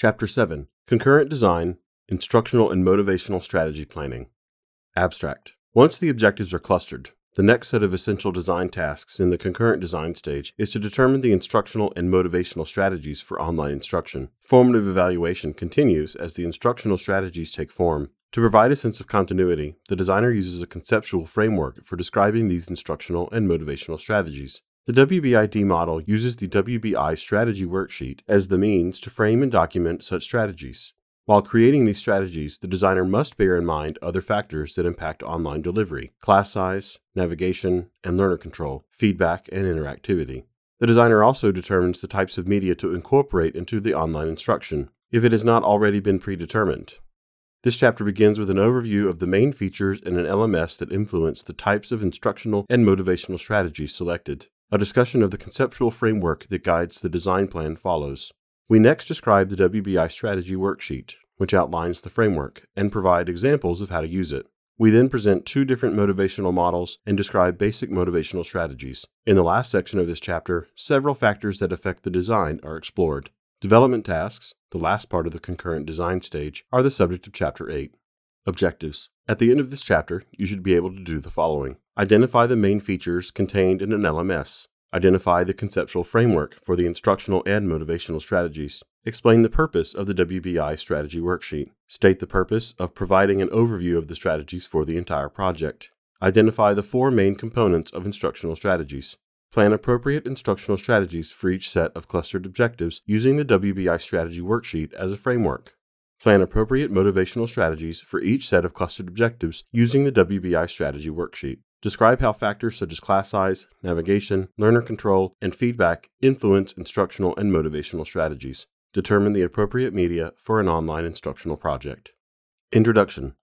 Chapter 7 Concurrent Design, Instructional and Motivational Strategy Planning. Abstract. Once the objectives are clustered, the next set of essential design tasks in the concurrent design stage is to determine the instructional and motivational strategies for online instruction. Formative evaluation continues as the instructional strategies take form. To provide a sense of continuity, the designer uses a conceptual framework for describing these instructional and motivational strategies. The WBID model uses the WBI strategy worksheet as the means to frame and document such strategies. While creating these strategies, the designer must bear in mind other factors that impact online delivery class size, navigation, and learner control, feedback, and interactivity. The designer also determines the types of media to incorporate into the online instruction, if it has not already been predetermined. This chapter begins with an overview of the main features in an LMS that influence the types of instructional and motivational strategies selected. A discussion of the conceptual framework that guides the design plan follows. We next describe the WBI strategy worksheet, which outlines the framework and provide examples of how to use it. We then present two different motivational models and describe basic motivational strategies. In the last section of this chapter, several factors that affect the design are explored. Development tasks, the last part of the concurrent design stage, are the subject of Chapter 8. Objectives. At the end of this chapter, you should be able to do the following Identify the main features contained in an LMS. Identify the conceptual framework for the instructional and motivational strategies. Explain the purpose of the WBI strategy worksheet. State the purpose of providing an overview of the strategies for the entire project. Identify the four main components of instructional strategies. Plan appropriate instructional strategies for each set of clustered objectives using the WBI strategy worksheet as a framework. Plan appropriate motivational strategies for each set of clustered objectives using the WBI strategy worksheet. Describe how factors such as class size, navigation, learner control, and feedback influence instructional and motivational strategies. Determine the appropriate media for an online instructional project. Introduction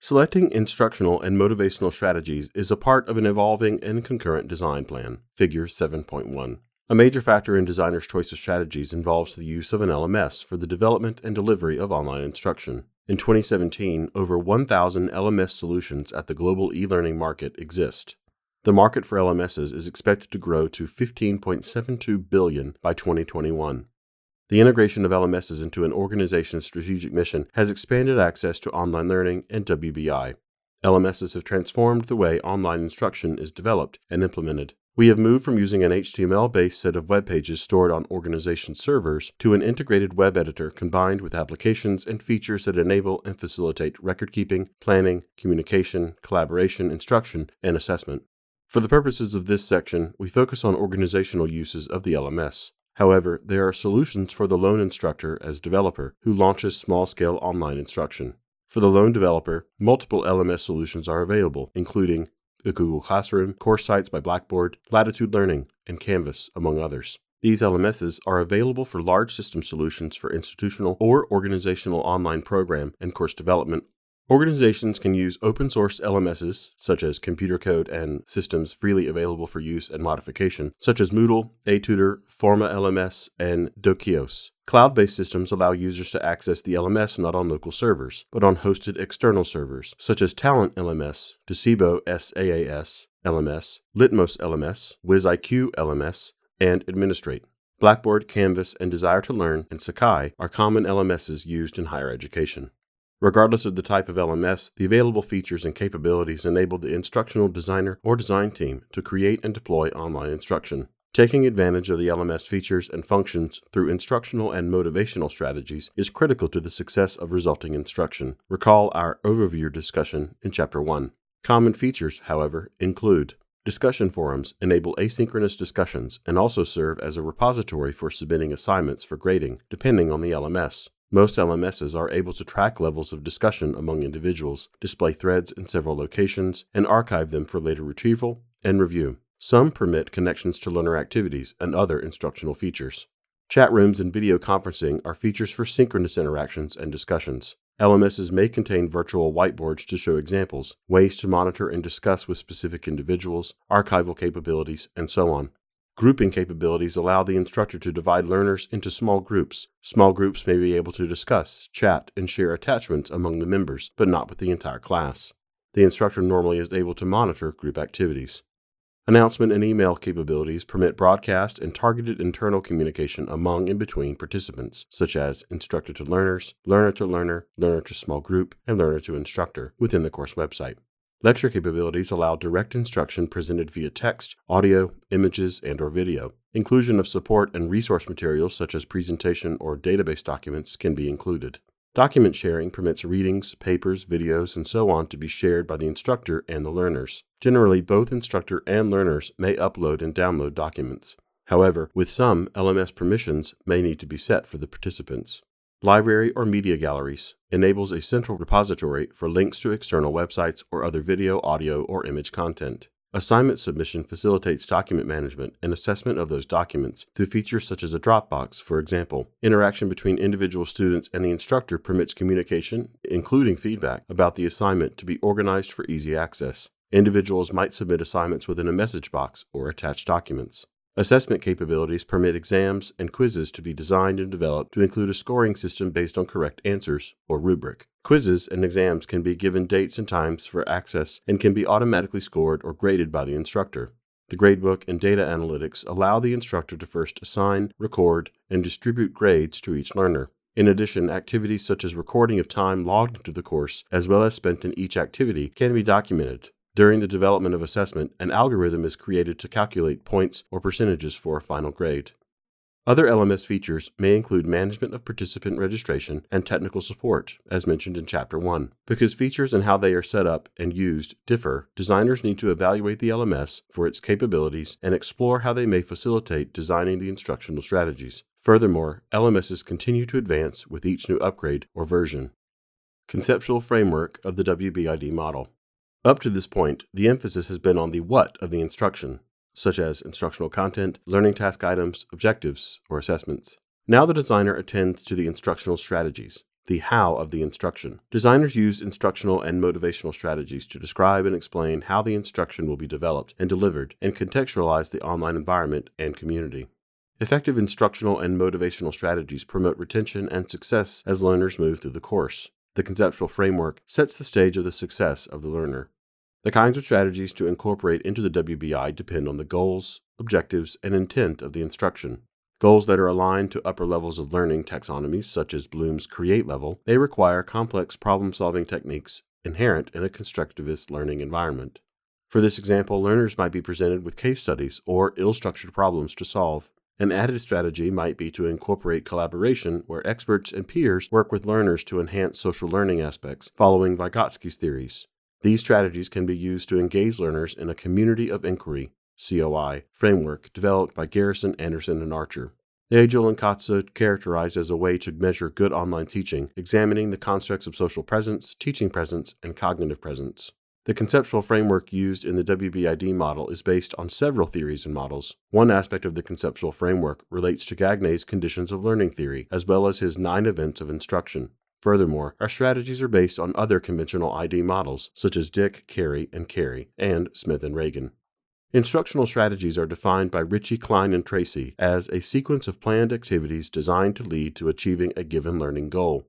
Selecting instructional and motivational strategies is a part of an evolving and concurrent design plan, Figure 7.1. A major factor in designers' choice of strategies involves the use of an LMS for the development and delivery of online instruction. In 2017, over 1,000 LMS solutions at the global e learning market exist. The market for LMSs is expected to grow to 15.72 billion by 2021. The integration of LMSs into an organization's strategic mission has expanded access to online learning and WBI. LMSs have transformed the way online instruction is developed and implemented. We have moved from using an HTML based set of web pages stored on organization servers to an integrated web editor combined with applications and features that enable and facilitate record keeping, planning, communication, collaboration, instruction, and assessment. For the purposes of this section, we focus on organizational uses of the LMS. However, there are solutions for the lone instructor as developer who launches small scale online instruction. For the lone developer, multiple LMS solutions are available, including the Google Classroom, Course Sites by Blackboard, Latitude Learning, and Canvas, among others. These LMSs are available for large system solutions for institutional or organizational online program and course development. Organizations can use open source LMSs, such as computer code and systems freely available for use and modification, such as Moodle, ATutor, Forma LMS, and Dokeos. Cloud based systems allow users to access the LMS not on local servers, but on hosted external servers, such as Talent LMS, Docebo SaaS LMS, Litmos LMS, WizIQ LMS, and Administrate. Blackboard, Canvas, and Desire to Learn and Sakai are common LMSs used in higher education. Regardless of the type of LMS, the available features and capabilities enable the instructional designer or design team to create and deploy online instruction. Taking advantage of the LMS features and functions through instructional and motivational strategies is critical to the success of resulting instruction. Recall our overview discussion in Chapter 1. Common features, however, include Discussion forums enable asynchronous discussions and also serve as a repository for submitting assignments for grading, depending on the LMS. Most LMSs are able to track levels of discussion among individuals, display threads in several locations, and archive them for later retrieval and review. Some permit connections to learner activities and other instructional features. Chat rooms and video conferencing are features for synchronous interactions and discussions. LMSs may contain virtual whiteboards to show examples, ways to monitor and discuss with specific individuals, archival capabilities, and so on. Grouping capabilities allow the instructor to divide learners into small groups. Small groups may be able to discuss, chat, and share attachments among the members, but not with the entire class. The instructor normally is able to monitor group activities. Announcement and email capabilities permit broadcast and targeted internal communication among and between participants, such as instructor to learners, learner to learner, learner to small group, and learner to instructor within the course website. Lecture capabilities allow direct instruction presented via text, audio, images, and or video. Inclusion of support and resource materials such as presentation or database documents can be included. Document sharing permits readings, papers, videos, and so on to be shared by the instructor and the learners. Generally, both instructor and learners may upload and download documents. However, with some, LMS permissions may need to be set for the participants. Library or media galleries enables a central repository for links to external websites or other video, audio, or image content. Assignment submission facilitates document management and assessment of those documents through features such as a Dropbox, for example. Interaction between individual students and the instructor permits communication, including feedback, about the assignment to be organized for easy access. Individuals might submit assignments within a message box or attach documents. Assessment capabilities permit exams and quizzes to be designed and developed to include a scoring system based on correct answers, or rubric. Quizzes and exams can be given dates and times for access and can be automatically scored or graded by the instructor. The gradebook and data analytics allow the instructor to first assign, record, and distribute grades to each learner. In addition, activities such as recording of time logged into the course, as well as spent in each activity, can be documented. During the development of assessment, an algorithm is created to calculate points or percentages for a final grade. Other LMS features may include management of participant registration and technical support, as mentioned in Chapter 1. Because features and how they are set up and used differ, designers need to evaluate the LMS for its capabilities and explore how they may facilitate designing the instructional strategies. Furthermore, LMSs continue to advance with each new upgrade or version. Conceptual framework of the WBID model. Up to this point, the emphasis has been on the what of the instruction, such as instructional content, learning task items, objectives, or assessments. Now the designer attends to the instructional strategies, the how of the instruction. Designers use instructional and motivational strategies to describe and explain how the instruction will be developed and delivered and contextualize the online environment and community. Effective instructional and motivational strategies promote retention and success as learners move through the course. The conceptual framework sets the stage of the success of the learner. The kinds of strategies to incorporate into the WBI depend on the goals, objectives, and intent of the instruction. Goals that are aligned to upper levels of learning taxonomies, such as Bloom's Create level, may require complex problem solving techniques inherent in a constructivist learning environment. For this example, learners might be presented with case studies or ill structured problems to solve. An added strategy might be to incorporate collaboration where experts and peers work with learners to enhance social learning aspects, following Vygotsky's theories. These strategies can be used to engage learners in a community of inquiry COI framework developed by Garrison, Anderson, and Archer. Nagel and Katsa characterized as a way to measure good online teaching, examining the constructs of social presence, teaching presence, and cognitive presence. The conceptual framework used in the WBID model is based on several theories and models. One aspect of the conceptual framework relates to Gagne's conditions of learning theory, as well as his nine events of instruction. Furthermore, our strategies are based on other conventional ID models, such as Dick, Carey, and Carey, and Smith and Ragan. Instructional strategies are defined by Richey, Klein, and Tracey as a sequence of planned activities designed to lead to achieving a given learning goal.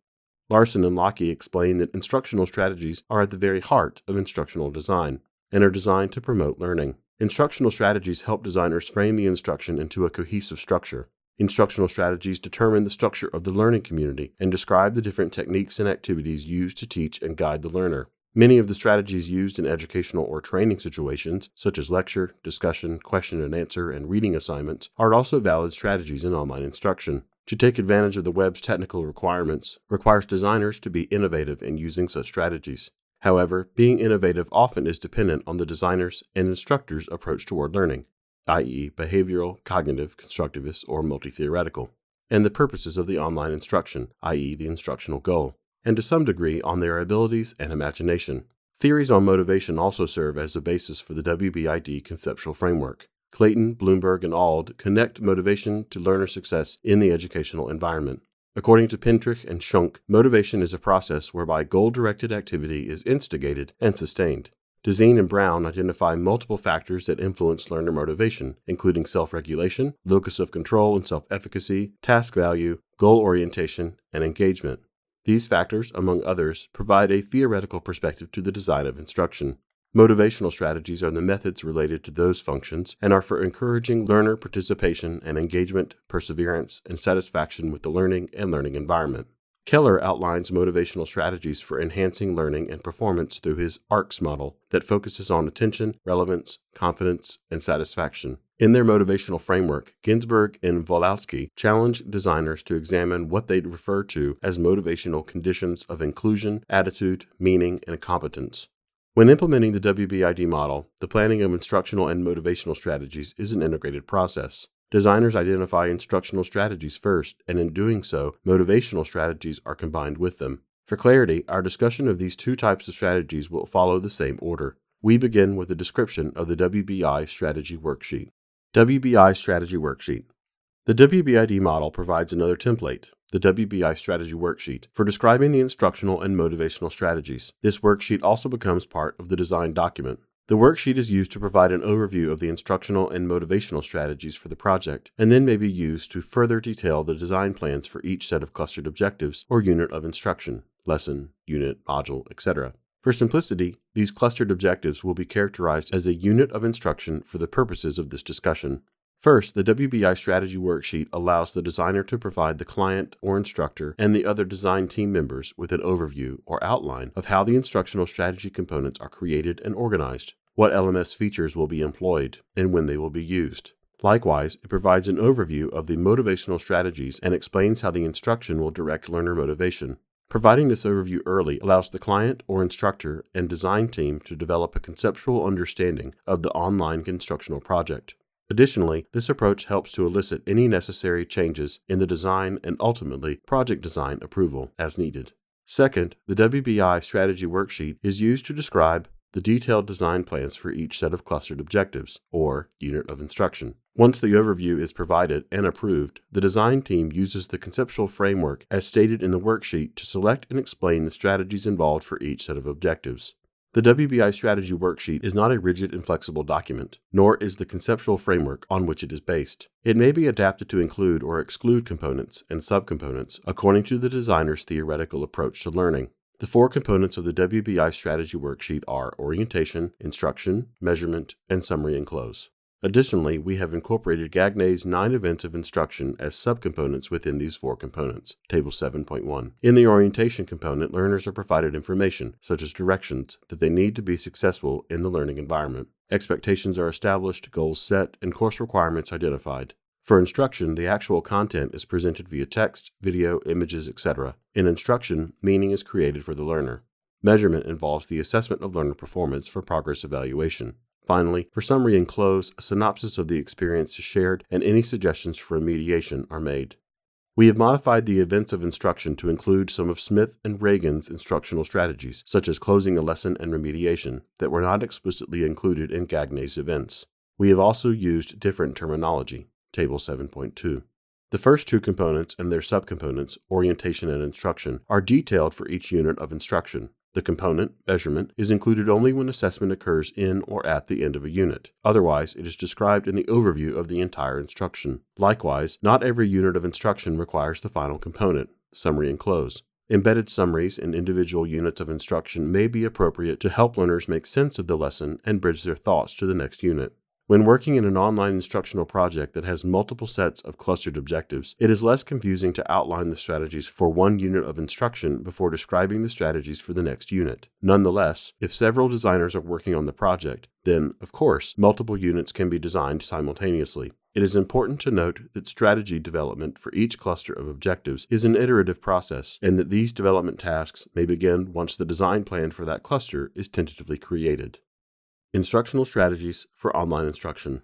Larson and Lockee explain that instructional strategies are at the very heart of instructional design and are designed to promote learning. Instructional strategies help designers frame the instruction into a cohesive structure. Instructional strategies determine the structure of the learning community and describe the different techniques and activities used to teach and guide the learner. Many of the strategies used in educational or training situations, such as lecture, discussion, question and answer, and reading assignments, are also valid strategies in online instruction. To take advantage of the web's technical requirements requires designers to be innovative in using such strategies. However, being innovative often is dependent on the designer's and instructor's approach toward learning, i.e., behavioral, cognitive, constructivist, or multi theoretical, and the purposes of the online instruction, i.e., the instructional goal, and to some degree on their abilities and imagination. Theories on motivation also serve as the basis for the WBID conceptual framework. Clayton, Blumberg, and Auld connect motivation to learner success in the educational environment. According to Pintrich and Schunk, motivation is a process whereby goal directed activity is instigated and sustained. Dezeen and Brown identify multiple factors that influence learner motivation, including self regulation, locus of control and self efficacy, task value, goal orientation, and engagement. These factors, among others, provide a theoretical perspective to the design of instruction. Motivational strategies are the methods related to those functions and are for encouraging learner participation and engagement, perseverance, and satisfaction with the learning and learning environment. Keller outlines motivational strategies for enhancing learning and performance through his ARCS model that focuses on attention, relevance, confidence, and satisfaction. In their motivational framework, Ginsberg and Wlodkowski challenge designers to examine what they refer to as motivational conditions of inclusion, attitude, meaning, and competence. When implementing the WBID model, the planning of instructional and motivational strategies is an integrated process. Designers identify instructional strategies first, and in doing so, motivational strategies are combined with them. For clarity, our discussion of these two types of strategies will follow the same order. We begin with a description of the WBI strategy worksheet. WBI strategy worksheet. The WBID model provides another template, the WBI strategy worksheet, for describing the instructional and motivational strategies. This worksheet also becomes part of the design document. The worksheet is used to provide an overview of the instructional and motivational strategies for the project, and then may be used to further detail the design plans for each set of clustered objectives or unit of instruction, lesson, unit, module, etc. For simplicity, these clustered objectives will be characterized as a unit of instruction for the purposes of this discussion. First, the WBI strategy worksheet allows the designer to provide the client or instructor and the other design team members with an overview or outline of how the instructional strategy components are created and organized, what LMS features will be employed, and when they will be used. Likewise, it provides an overview of the motivational strategies and explains how the instruction will direct learner motivation. Providing this overview early allows the client or instructor and design team to develop a conceptual understanding of the online instructional project. Additionally, this approach helps to elicit any necessary changes in the design and ultimately project design approval as needed. Second, the WBI strategy worksheet is used to describe the detailed design plans for each set of clustered objectives, or unit of instruction. Once the overview is provided and approved, the design team uses the conceptual framework as stated in the worksheet to select and explain the strategies involved for each set of objectives. The WBI strategy worksheet is not a rigid and flexible document, nor is the conceptual framework on which it is based. It may be adapted to include or exclude components and subcomponents according to the designer's theoretical approach to learning. The four components of the WBI strategy worksheet are orientation, instruction, measurement, and summary and close. Additionally, we have incorporated Gagne's nine events of instruction as subcomponents within these four components. Table 7.1. In the orientation component, learners are provided information, such as directions, that they need to be successful in the learning environment. Expectations are established, goals set, and course requirements identified. For instruction, the actual content is presented via text, video, images, etc. In instruction, meaning is created for the learner. Measurement involves the assessment of learner performance for progress evaluation. Finally, for summary and close, a synopsis of the experience is shared and any suggestions for remediation are made. We have modified the events of instruction to include some of Smith and Ragan's instructional strategies, such as closing a lesson and remediation, that were not explicitly included in Gagne's events. We have also used different terminology. Table 7.2. The first two components and their subcomponents, orientation and instruction, are detailed for each unit of instruction. The component, measurement, is included only when assessment occurs in or at the end of a unit. Otherwise, it is described in the overview of the entire instruction. Likewise, not every unit of instruction requires the final component, summary and close. Embedded summaries in individual units of instruction may be appropriate to help learners make sense of the lesson and bridge their thoughts to the next unit. When working in an online instructional project that has multiple sets of clustered objectives, it is less confusing to outline the strategies for one unit of instruction before describing the strategies for the next unit. Nonetheless, if several designers are working on the project, then, of course, multiple units can be designed simultaneously. It is important to note that strategy development for each cluster of objectives is an iterative process, and that these development tasks may begin once the design plan for that cluster is tentatively created. Instructional strategies for online instruction.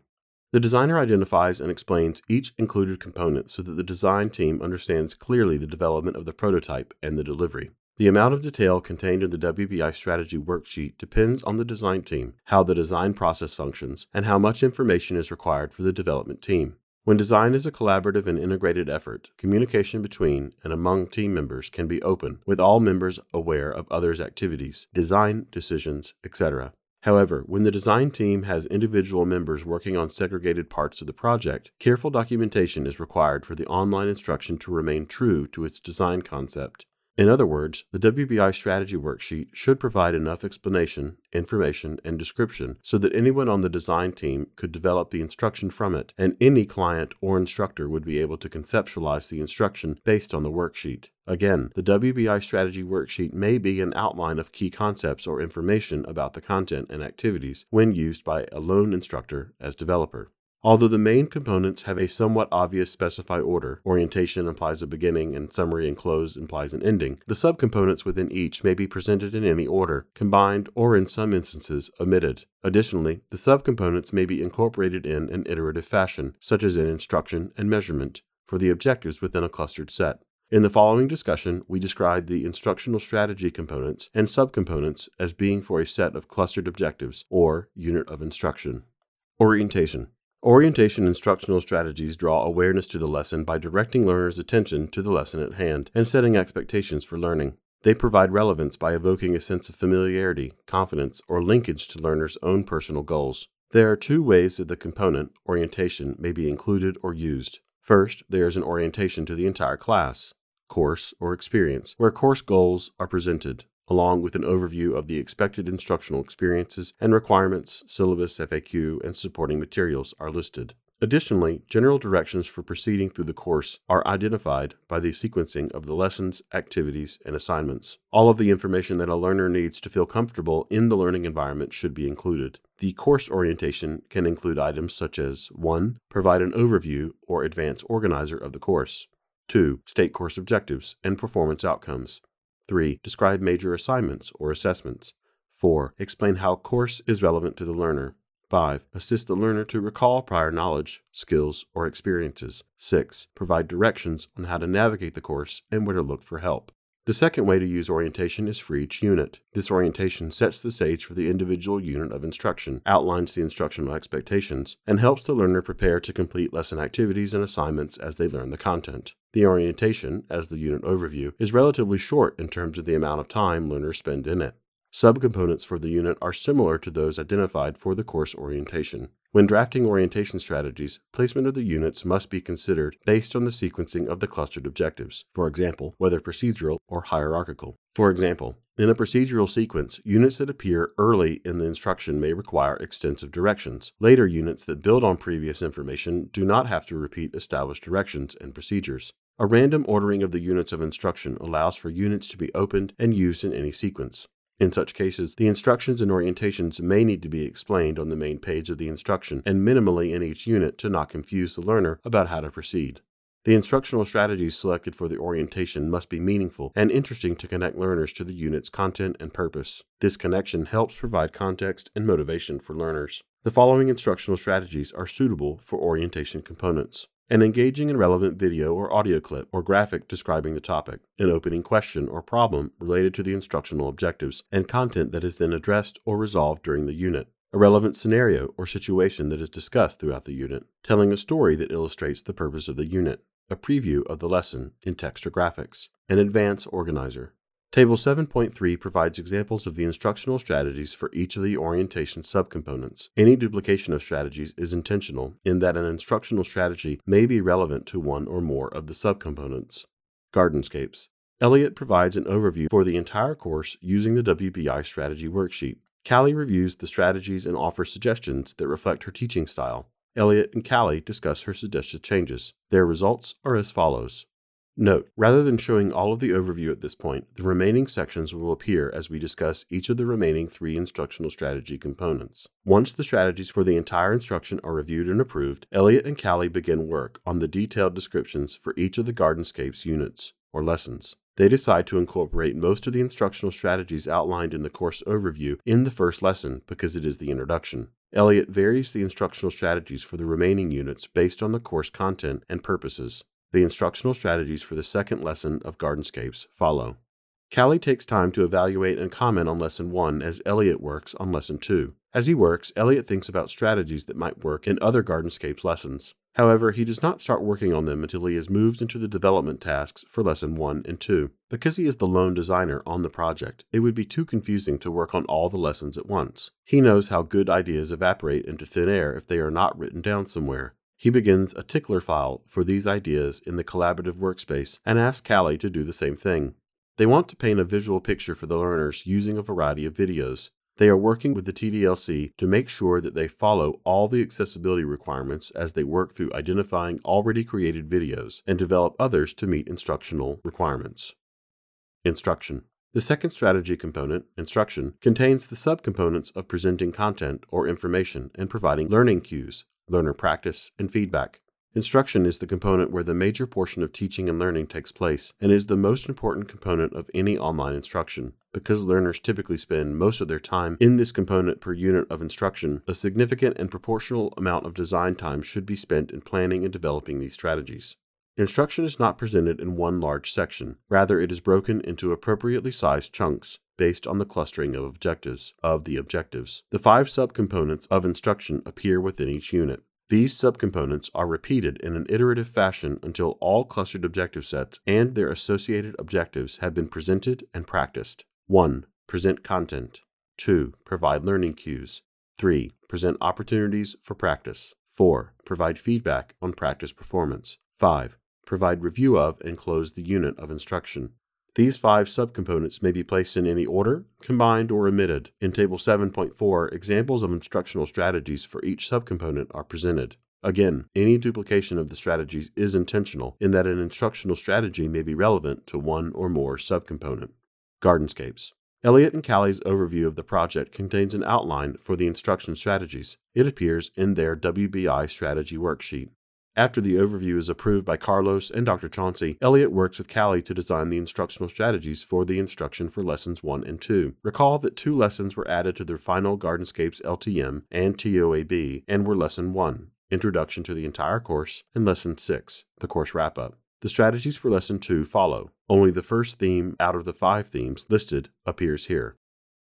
The designer identifies and explains each included component so that the design team understands clearly the development of the prototype and the delivery. The amount of detail contained in the WBI strategy worksheet depends on the design team, how the design process functions, and how much information is required for the development team. When design is a collaborative and integrated effort, communication between and among team members can be open, with all members aware of others' activities, design decisions, etc. However, when the design team has individual members working on segregated parts of the project, careful documentation is required for the online instruction to remain true to its design concept. In other words, the WBI strategy worksheet should provide enough explanation, information, and description so that anyone on the design team could develop the instruction from it, and any client or instructor would be able to conceptualize the instruction based on the worksheet. Again, the WBI strategy worksheet may be an outline of key concepts or information about the content and activities when used by a lone instructor as developer. Although the main components have a somewhat obvious specified order, orientation implies a beginning and summary and close implies an ending, the subcomponents within each may be presented in any order, combined, or in some instances, omitted. Additionally, the subcomponents may be incorporated in an iterative fashion, such as in instruction and measurement, for the objectives within a clustered set. In the following discussion, we describe the instructional strategy components and subcomponents as being for a set of clustered objectives, or unit of instruction. Orientation Orientation instructional strategies draw awareness to the lesson by directing learners' attention to the lesson at hand and setting expectations for learning. They provide relevance by evoking a sense of familiarity, confidence, or linkage to learners' own personal goals. There are two ways that the component, orientation, may be included or used. First, there is an orientation to the entire class, course, or experience, where course goals are presented along with an overview of the expected instructional experiences and requirements, syllabus, FAQ, and supporting materials are listed. Additionally, general directions for proceeding through the course are identified by the sequencing of the lessons, activities, and assignments. All of the information that a learner needs to feel comfortable in the learning environment should be included. The course orientation can include items such as 1. Provide an overview or advance organizer of the course. 2. State course objectives and performance outcomes. 3. Describe major assignments or assessments. 4. Explain how course is relevant to the learner. 5. Assist the learner to recall prior knowledge, skills, or experiences. 6. Provide directions on how to navigate the course and where to look for help. The second way to use orientation is for each unit. This orientation sets the stage for the individual unit of instruction, outlines the instructional expectations, and helps the learner prepare to complete lesson activities and assignments as they learn the content. The orientation, as the unit overview, is relatively short in terms of the amount of time learners spend in it. Subcomponents for the unit are similar to those identified for the course orientation. When drafting orientation strategies, placement of the units must be considered based on the sequencing of the clustered objectives, for example, whether procedural or hierarchical. For example, in a procedural sequence, units that appear early in the instruction may require extensive directions. Later units that build on previous information do not have to repeat established directions and procedures. A random ordering of the units of instruction allows for units to be opened and used in any sequence. In such cases, the instructions and orientations may need to be explained on the main page of the instruction and minimally in each unit to not confuse the learner about how to proceed. The instructional strategies selected for the orientation must be meaningful and interesting to connect learners to the unit's content and purpose. This connection helps provide context and motivation for learners. The following instructional strategies are suitable for orientation components an engaging and relevant video or audio clip or graphic describing the topic, an opening question or problem related to the instructional objectives, and content that is then addressed or resolved during the unit, a relevant scenario or situation that is discussed throughout the unit, telling a story that illustrates the purpose of the unit, a preview of the lesson in text or graphics, an advance organizer, Table 7.3 provides examples of the instructional strategies for each of the orientation subcomponents. Any duplication of strategies is intentional in that an instructional strategy may be relevant to one or more of the subcomponents. Gardenscapes. Elliott provides an overview for the entire course using the WBI strategy worksheet. Callie reviews the strategies and offers suggestions that reflect her teaching style. Elliott and Callie discuss her suggested changes. Their results are as follows. Note, rather than showing all of the overview at this point, the remaining sections will appear as we discuss each of the remaining three instructional strategy components. Once the strategies for the entire instruction are reviewed and approved, Elliott and Callie begin work on the detailed descriptions for each of the Gardenscapes units, or lessons. They decide to incorporate most of the instructional strategies outlined in the course overview in the first lesson because it is the introduction. Elliott varies the instructional strategies for the remaining units based on the course content and purposes. The instructional strategies for the second lesson of Gardenscapes follow. Callie takes time to evaluate and comment on Lesson 1 as Elliott works on Lesson 2. As he works, Elliott thinks about strategies that might work in other Gardenscapes lessons. However, he does not start working on them until he has moved into the development tasks for Lesson 1 and 2. Because he is the lone designer on the project, it would be too confusing to work on all the lessons at once. He knows how good ideas evaporate into thin air if they are not written down somewhere. He begins a tickler file for these ideas in the collaborative workspace and asks Callie to do the same thing. They want to paint a visual picture for the learners using a variety of videos. They are working with the TDLC to make sure that they follow all the accessibility requirements as they work through identifying already created videos and develop others to meet instructional requirements. Instruction the second strategy component, instruction, contains the subcomponents of presenting content or information and providing learning cues, learner practice, and feedback. Instruction is the component where the major portion of teaching and learning takes place and is the most important component of any online instruction. Because learners typically spend most of their time in this component per unit of instruction, a significant and proportional amount of design time should be spent in planning and developing these strategies. Instruction is not presented in one large section. Rather, it is broken into appropriately sized chunks based on the clustering of objectives of the objectives. The five subcomponents of instruction appear within each unit. These subcomponents are repeated in an iterative fashion until all clustered objective sets and their associated objectives have been presented and practiced. 1. Present content. 2. Provide learning cues. 3. Present opportunities for practice. 4. Provide feedback on practice performance. 5 provide review of, and close the unit of instruction. These five subcomponents may be placed in any order, combined, or omitted. In Table 7.4, examples of instructional strategies for each subcomponent are presented. Again, any duplication of the strategies is intentional in that an instructional strategy may be relevant to one or more subcomponent. Gardenscapes. Elliott and Callie's overview of the project contains an outline for the instruction strategies. It appears in their WBI strategy worksheet. After the overview is approved by Carlos and Dr. Chauncey, Elliott works with Callie to design the instructional strategies for the instruction for lessons 1 and 2. Recall that two lessons were added to their final Gardenscapes LTM and TOAB and were Lesson 1, Introduction to the Entire Course, and Lesson 6, the course wrap up. The strategies for Lesson 2 follow. Only the first theme out of the five themes listed appears here.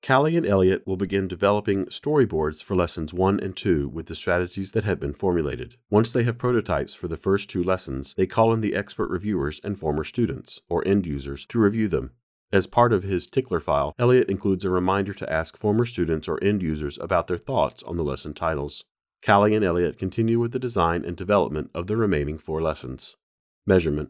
Callie and Elliott will begin developing storyboards for lessons 1 and 2 with the strategies that have been formulated. Once they have prototypes for the first two lessons, they call in the expert reviewers and former students, or end users, to review them. As part of his tickler file, Elliott includes a reminder to ask former students or end users about their thoughts on the lesson titles. Callie and Elliott continue with the design and development of the remaining four lessons. Measurement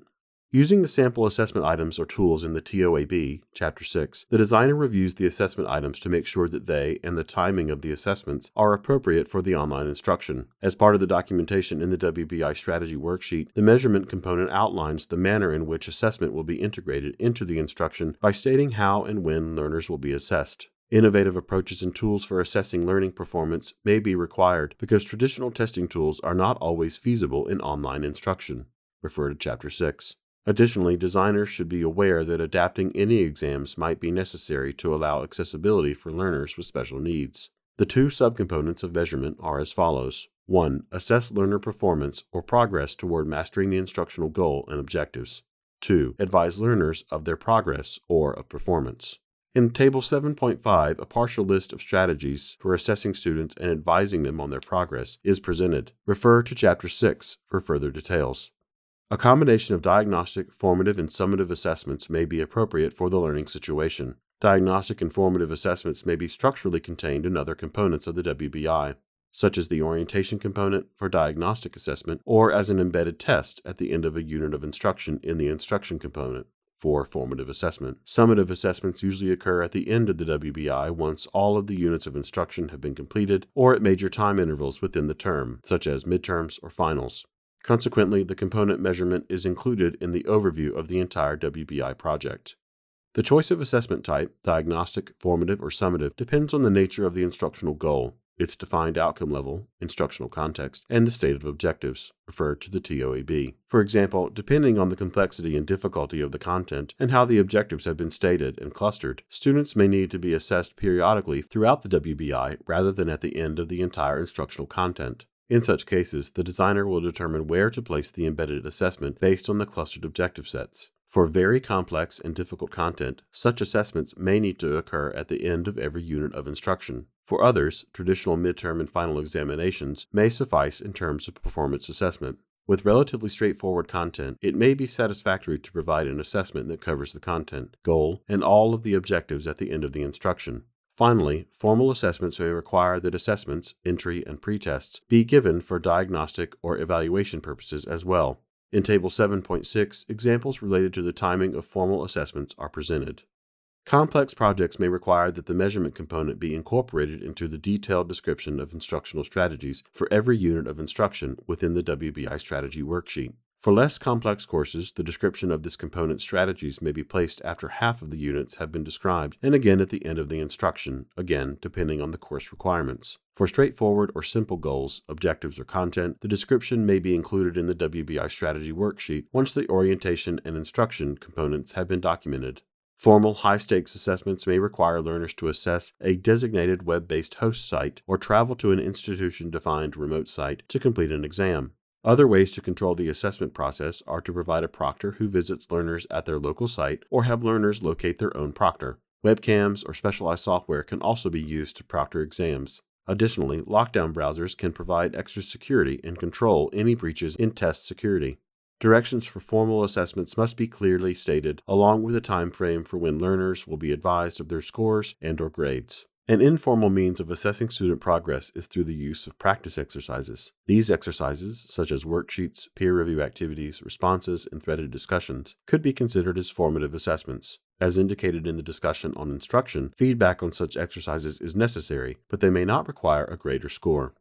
Using the sample assessment items or tools in the TOAB, Chapter 6, the designer reviews the assessment items to make sure that they and the timing of the assessments are appropriate for the online instruction. As part of the documentation in the WBI strategy worksheet, the measurement component outlines the manner in which assessment will be integrated into the instruction by stating how and when learners will be assessed. Innovative approaches and tools for assessing learning performance may be required because traditional testing tools are not always feasible in online instruction. Refer to Chapter 6. Additionally, designers should be aware that adapting any exams might be necessary to allow accessibility for learners with special needs. The two subcomponents of measurement are as follows 1. Assess learner performance or progress toward mastering the instructional goal and objectives. 2. Advise learners of their progress or of performance. In Table 7.5, a partial list of strategies for assessing students and advising them on their progress is presented. Refer to Chapter 6 for further details. A combination of diagnostic, formative, and summative assessments may be appropriate for the learning situation. Diagnostic and formative assessments may be structurally contained in other components of the WBI, such as the orientation component for diagnostic assessment or as an embedded test at the end of a unit of instruction in the instruction component for formative assessment. Summative assessments usually occur at the end of the WBI once all of the units of instruction have been completed or at major time intervals within the term, such as midterms or finals. Consequently, the component measurement is included in the overview of the entire WBI project. The choice of assessment type, diagnostic, formative, or summative, depends on the nature of the instructional goal, its defined outcome level, instructional context, and the state of objectives, referred to the TOAB. For example, depending on the complexity and difficulty of the content and how the objectives have been stated and clustered, students may need to be assessed periodically throughout the WBI rather than at the end of the entire instructional content. In such cases, the designer will determine where to place the embedded assessment based on the clustered objective sets. For very complex and difficult content, such assessments may need to occur at the end of every unit of instruction. For others, traditional midterm and final examinations may suffice in terms of performance assessment. With relatively straightforward content, it may be satisfactory to provide an assessment that covers the content, goal, and all of the objectives at the end of the instruction. Finally, formal assessments may require that assessments, entry, and pretests be given for diagnostic or evaluation purposes as well. In Table 7.6, examples related to the timing of formal assessments are presented. Complex projects may require that the measurement component be incorporated into the detailed description of instructional strategies for every unit of instruction within the WBI strategy worksheet. For less complex courses, the description of this component's strategies may be placed after half of the units have been described and again at the end of the instruction, again depending on the course requirements. For straightforward or simple goals, objectives, or content, the description may be included in the WBI strategy worksheet once the orientation and instruction components have been documented. Formal high stakes assessments may require learners to assess a designated web based host site or travel to an institution defined remote site to complete an exam. Other ways to control the assessment process are to provide a proctor who visits learners at their local site or have learners locate their own proctor. Webcams or specialized software can also be used to proctor exams. Additionally, lockdown browsers can provide extra security and control any breaches in test security. Directions for formal assessments must be clearly stated, along with a time frame for when learners will be advised of their scores and or grades. An informal means of assessing student progress is through the use of practice exercises. These exercises, such as worksheets, peer review activities, responses, and threaded discussions, could be considered as formative assessments. As indicated in the discussion on instruction, feedback on such exercises is necessary, but they may not require a grade or score.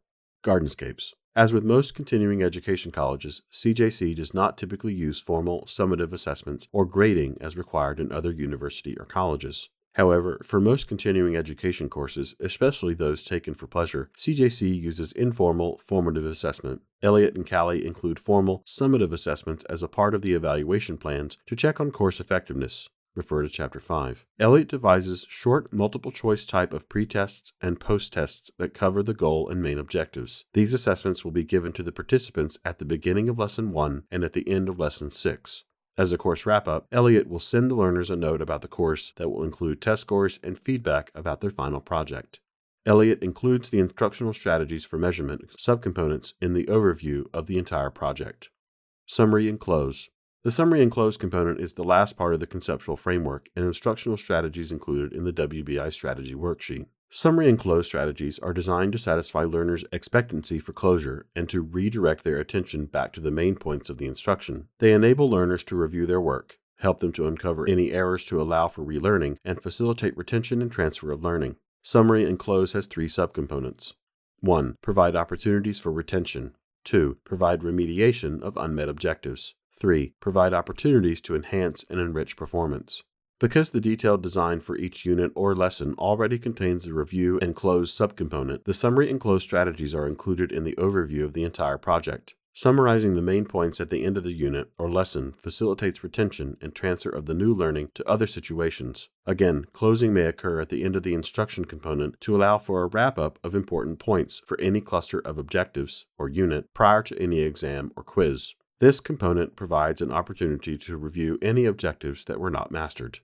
Gardenscapes. As with most continuing education colleges, CJC does not typically use formal summative assessments or grading as required in other university or colleges. However, for most continuing education courses, especially those taken for pleasure, CJC uses informal, formative assessment. Elliott and Callie include formal, summative assessments as a part of the evaluation plans to check on course effectiveness. Refer to Chapter 5. Elliott devises short, multiple choice type of pre-tests and post-tests that cover the goal and main objectives. These assessments will be given to the participants at the beginning of Lesson 1 and at the end of Lesson 6. As a course wrap up, Elliott will send the learners a note about the course that will include test scores and feedback about their final project. Elliott includes the instructional strategies for measurement subcomponents in the overview of the entire project. Summary and close. The summary and close component is the last part of the conceptual framework and instructional strategies included in the WBI strategy worksheet. Summary and close strategies are designed to satisfy learners' expectancy for closure and to redirect their attention back to the main points of the instruction. They enable learners to review their work, help them to uncover any errors to allow for relearning, and facilitate retention and transfer of learning. Summary and close has three subcomponents. 1. Provide opportunities for retention. 2. Provide remediation of unmet objectives. 3. Provide opportunities to enhance and enrich performance. Because the detailed design for each unit or lesson already contains the review and close subcomponent, the summary and close strategies are included in the overview of the entire project. Summarizing the main points at the end of the unit or lesson facilitates retention and transfer of the new learning to other situations. Again, closing may occur at the end of the instruction component to allow for a wrap up of important points for any cluster of objectives or unit prior to any exam or quiz. This component provides an opportunity to review any objectives that were not mastered.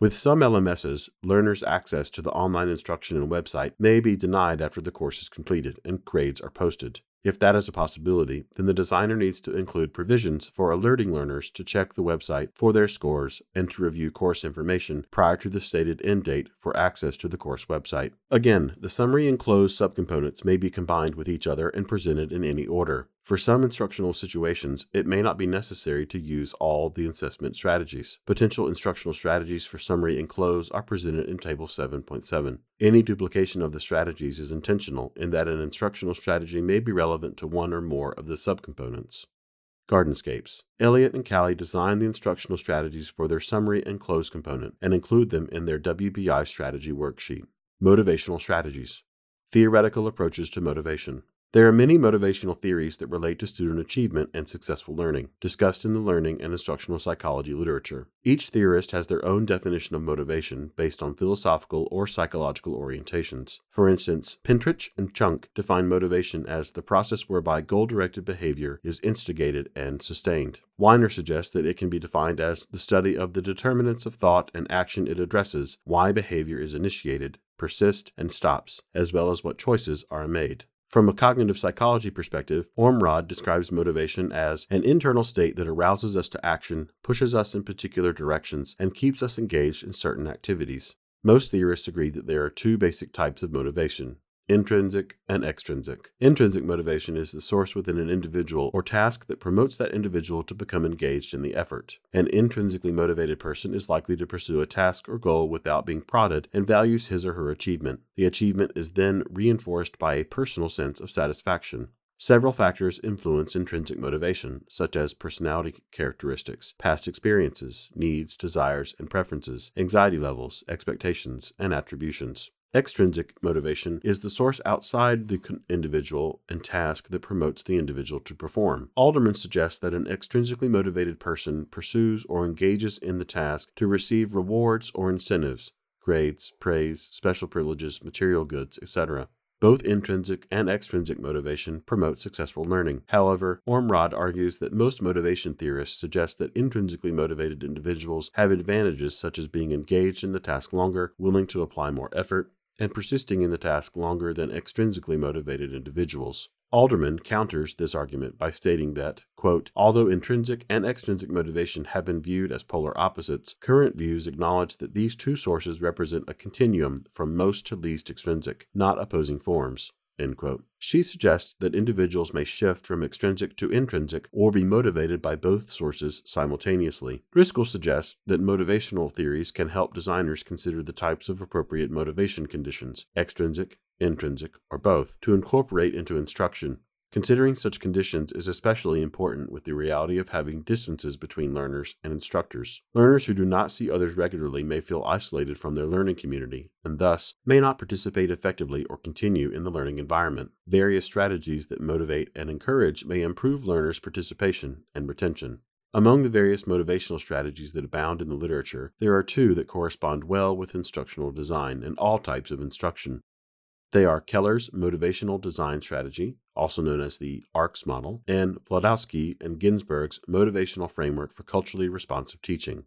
With some LMSs, learners' access to the online instruction and website may be denied after the course is completed and grades are posted. If that is a possibility, then the designer needs to include provisions for alerting learners to check the website for their scores and to review course information prior to the stated end date for access to the course website. Again, the summary and close subcomponents may be combined with each other and presented in any order. For some instructional situations, it may not be necessary to use all the assessment strategies. Potential instructional strategies for summary and close are presented in Table 7.7. Any duplication of the strategies is intentional in that an instructional strategy may be relevant to one or more of the subcomponents. Gardenscapes. Elliott and Callie designed the instructional strategies for their summary and close component and include them in their WBI strategy worksheet. Motivational strategies. Theoretical approaches to motivation. There are many motivational theories that relate to student achievement and successful learning, discussed in the learning and instructional psychology literature. Each theorist has their own definition of motivation based on philosophical or psychological orientations. For instance, Pintrich and Schunk define motivation as the process whereby goal directed behavior is instigated and sustained. Weiner suggests that it can be defined as the study of the determinants of thought and action it addresses, why behavior is initiated, persists, and stops, as well as what choices are made. From a cognitive psychology perspective, Ormrod describes motivation as an internal state that arouses us to action, pushes us in particular directions, and keeps us engaged in certain activities. Most theorists agree that there are two basic types of motivation intrinsic, and extrinsic. Intrinsic motivation is the source within an individual or task that promotes that individual to become engaged in the effort. An intrinsically motivated person is likely to pursue a task or goal without being prodded and values his or her achievement. The achievement is then reinforced by a personal sense of satisfaction. Several factors influence intrinsic motivation, such as personality characteristics, past experiences, needs, desires, and preferences, anxiety levels, expectations, and attributions. Extrinsic motivation is the source outside the individual and task that promotes the individual to perform. Alderman suggests that an extrinsically motivated person pursues or engages in the task to receive rewards or incentives, grades, praise, special privileges, material goods, etc. Both intrinsic and extrinsic motivation promote successful learning. However, Ormrod argues that most motivation theorists suggest that intrinsically motivated individuals have advantages such as being engaged in the task longer, willing to apply more effort, and persisting in the task longer than extrinsically motivated individuals. Alderman counters this argument by stating that, quote, although intrinsic and extrinsic motivation have been viewed as polar opposites, current views acknowledge that these two sources represent a continuum from most to least extrinsic, not opposing forms. She suggests that individuals may shift from extrinsic to intrinsic or be motivated by both sources simultaneously. Driscoll suggests that motivational theories can help designers consider the types of appropriate motivation conditions extrinsic, intrinsic, or both to incorporate into instruction Considering such conditions is especially important with the reality of having distances between learners and instructors. Learners who do not see others regularly may feel isolated from their learning community and thus may not participate effectively or continue in the learning environment. Various strategies that motivate and encourage may improve learners' participation and retention. Among the various motivational strategies that abound in the literature, there are two that correspond well with instructional design and all types of instruction. They are Keller's Motivational Design Strategy, also known as the ARCS model, and Wlodkowski and Ginsberg's Motivational Framework for Culturally Responsive Teaching.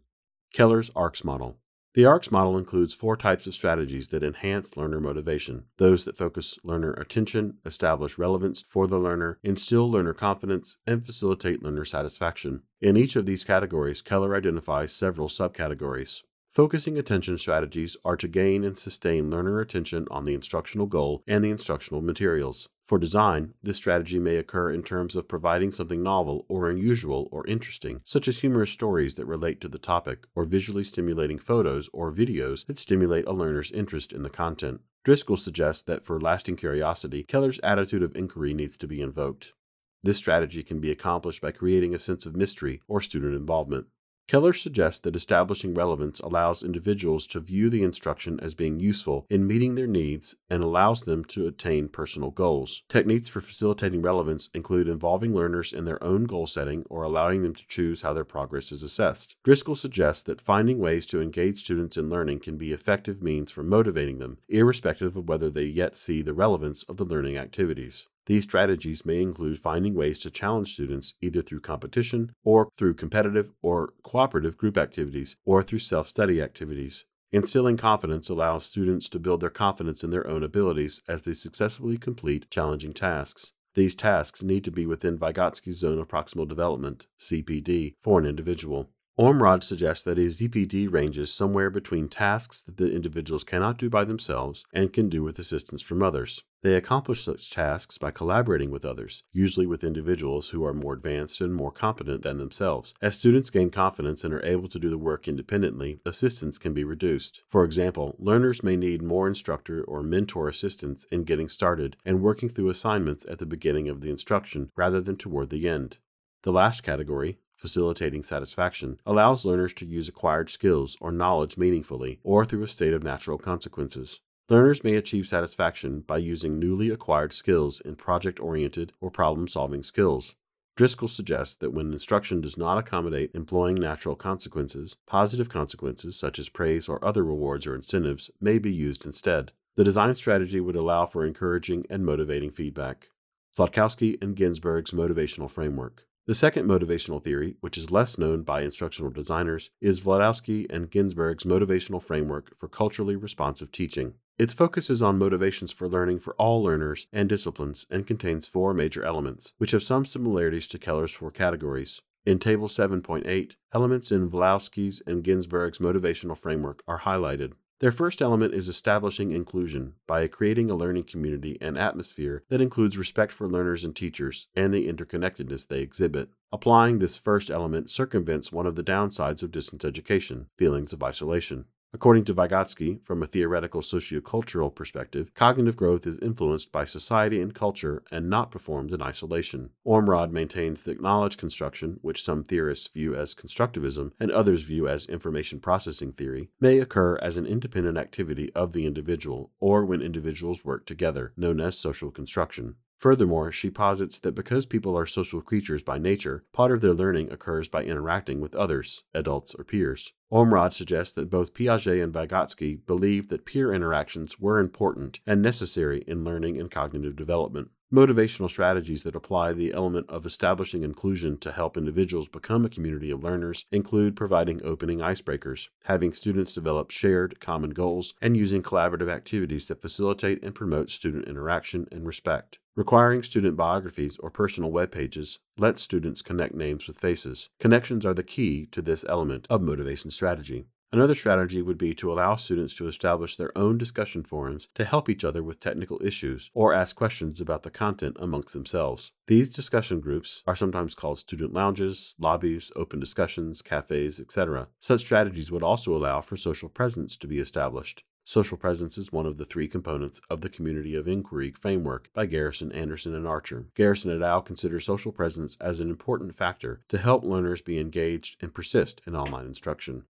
Keller's ARCS model. The ARCS model includes four types of strategies that enhance learner motivation those that focus learner attention, establish relevance for the learner, instill learner confidence, and facilitate learner satisfaction. In each of these categories, Keller identifies several subcategories. Focusing attention strategies are to gain and sustain learner attention on the instructional goal and the instructional materials. For design, this strategy may occur in terms of providing something novel or unusual or interesting, such as humorous stories that relate to the topic, or visually stimulating photos or videos that stimulate a learner's interest in the content. Driscoll suggests that for lasting curiosity, Keller's attitude of inquiry needs to be invoked. This strategy can be accomplished by creating a sense of mystery or student involvement. Keller suggests that establishing relevance allows individuals to view the instruction as being useful in meeting their needs and allows them to attain personal goals. Techniques for facilitating relevance include involving learners in their own goal setting or allowing them to choose how their progress is assessed. Driscoll suggests that finding ways to engage students in learning can be effective means for motivating them, irrespective of whether they yet see the relevance of the learning activities. These strategies may include finding ways to challenge students either through competition or through competitive or cooperative group activities or through self study activities. Instilling confidence allows students to build their confidence in their own abilities as they successfully complete challenging tasks. These tasks need to be within Vygotsky's zone of proximal development, ZPD, for an individual. Ormrod suggests that a ZPD ranges somewhere between tasks that the individuals cannot do by themselves and can do with assistance from others. They accomplish such tasks by collaborating with others, usually with individuals who are more advanced and more competent than themselves. As students gain confidence and are able to do the work independently, assistance can be reduced. For example, learners may need more instructor or mentor assistance in getting started and working through assignments at the beginning of the instruction rather than toward the end. The last category, facilitating satisfaction, allows learners to use acquired skills or knowledge meaningfully or through a state of natural consequences. Learners may achieve satisfaction by using newly acquired skills in project oriented or problem solving skills. Driscoll suggests that when instruction does not accommodate employing natural consequences, positive consequences such as praise or other rewards or incentives may be used instead. The design strategy would allow for encouraging and motivating feedback. Wlodkowski and Ginsberg's motivational framework. The second motivational theory, which is less known by instructional designers, is Wlodkowski and Ginsberg's motivational framework for culturally responsive teaching. Its focus is on motivations for learning for all learners and disciplines and contains four major elements, which have some similarities to Keller's four categories. In Table 7.8, elements in Wlodkowski's and Ginsberg's motivational framework are highlighted. Their first element is establishing inclusion by creating a learning community and atmosphere that includes respect for learners and teachers and the interconnectedness they exhibit. Applying this first element circumvents one of the downsides of distance education feelings of isolation. According to Vygotsky, from a theoretical sociocultural perspective, cognitive growth is influenced by society and culture and not performed in isolation. Ormrod maintains that knowledge construction, which some theorists view as constructivism and others view as information processing theory, may occur as an independent activity of the individual or when individuals work together, known as social construction. Furthermore, she posits that because people are social creatures by nature, part of their learning occurs by interacting with others, adults or peers. Ormrod suggests that both Piaget and Vygotsky believed that peer interactions were important and necessary in learning and cognitive development. Motivational strategies that apply the element of establishing inclusion to help individuals become a community of learners include providing opening icebreakers, having students develop shared, common goals, and using collaborative activities that facilitate and promote student interaction and respect. Requiring student biographies or personal web pages lets students connect names with faces. Connections are the key to this element of motivation strategy. Another strategy would be to allow students to establish their own discussion forums to help each other with technical issues or ask questions about the content amongst themselves. These discussion groups are sometimes called student lounges, lobbies, open discussions, cafes, etc. Such strategies would also allow for social presence to be established. Social presence is one of the three components of the Community of Inquiry framework by Garrison, Anderson, and Archer. Garrison et al. consider social presence as an important factor to help learners be engaged and persist in online instruction.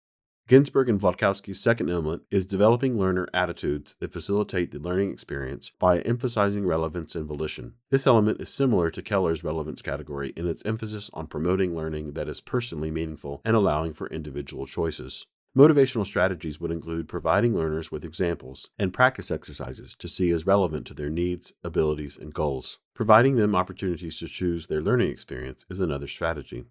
Ginsberg and Wlodkowski's second element is developing learner attitudes that facilitate the learning experience by emphasizing relevance and volition. This element is similar to Keller's relevance category in its emphasis on promoting learning that is personally meaningful and allowing for individual choices. Motivational strategies would include providing learners with examples and practice exercises to see as relevant to their needs, abilities, and goals. Providing them opportunities to choose their learning experience is another strategy.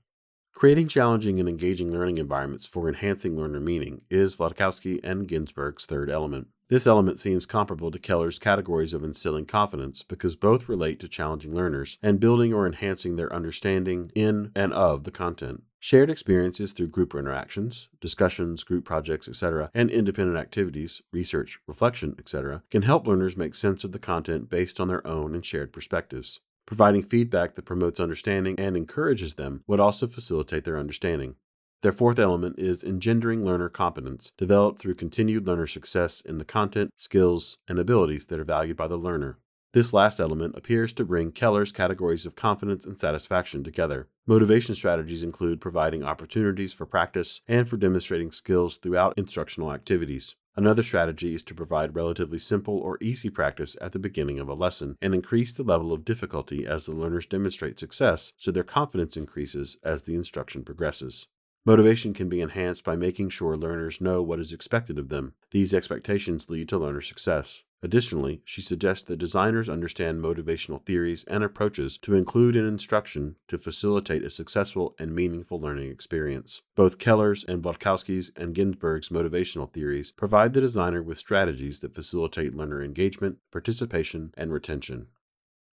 Creating challenging and engaging learning environments for enhancing learner meaning is Wlodkowski and Ginsberg's third element. This element seems comparable to Keller's categories of instilling confidence because both relate to challenging learners and building or enhancing their understanding in and of the content. Shared experiences through group interactions, discussions, group projects, etc., and independent activities, research, reflection, etc., can help learners make sense of the content based on their own and shared perspectives. Providing feedback that promotes understanding and encourages them would also facilitate their understanding. Their fourth element is engendering learner competence, developed through continued learner success in the content, skills, and abilities that are valued by the learner. This last element appears to bring Keller's categories of confidence and satisfaction together. Motivation strategies include providing opportunities for practice and for demonstrating skills throughout instructional activities. Another strategy is to provide relatively simple or easy practice at the beginning of a lesson and increase the level of difficulty as the learners demonstrate success so their confidence increases as the instruction progresses. Motivation can be enhanced by making sure learners know what is expected of them. These expectations lead to learner success. Additionally, she suggests that designers understand motivational theories and approaches to include in instruction to facilitate a successful and meaningful learning experience. Both Keller's and Wlodkowski's and Ginsberg's motivational theories provide the designer with strategies that facilitate learner engagement, participation, and retention.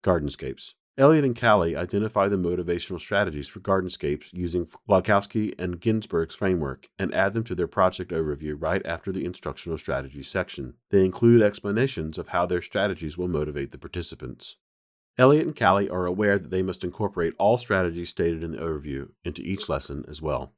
Gardenscapes. Elliott and Kally identify the motivational strategies for gardenscapes using Wlodkowski and Ginsberg's framework and add them to their project overview right after the instructional strategies section. They include explanations of how their strategies will motivate the participants. Elliott and Kally are aware that they must incorporate all strategies stated in the overview into each lesson as well.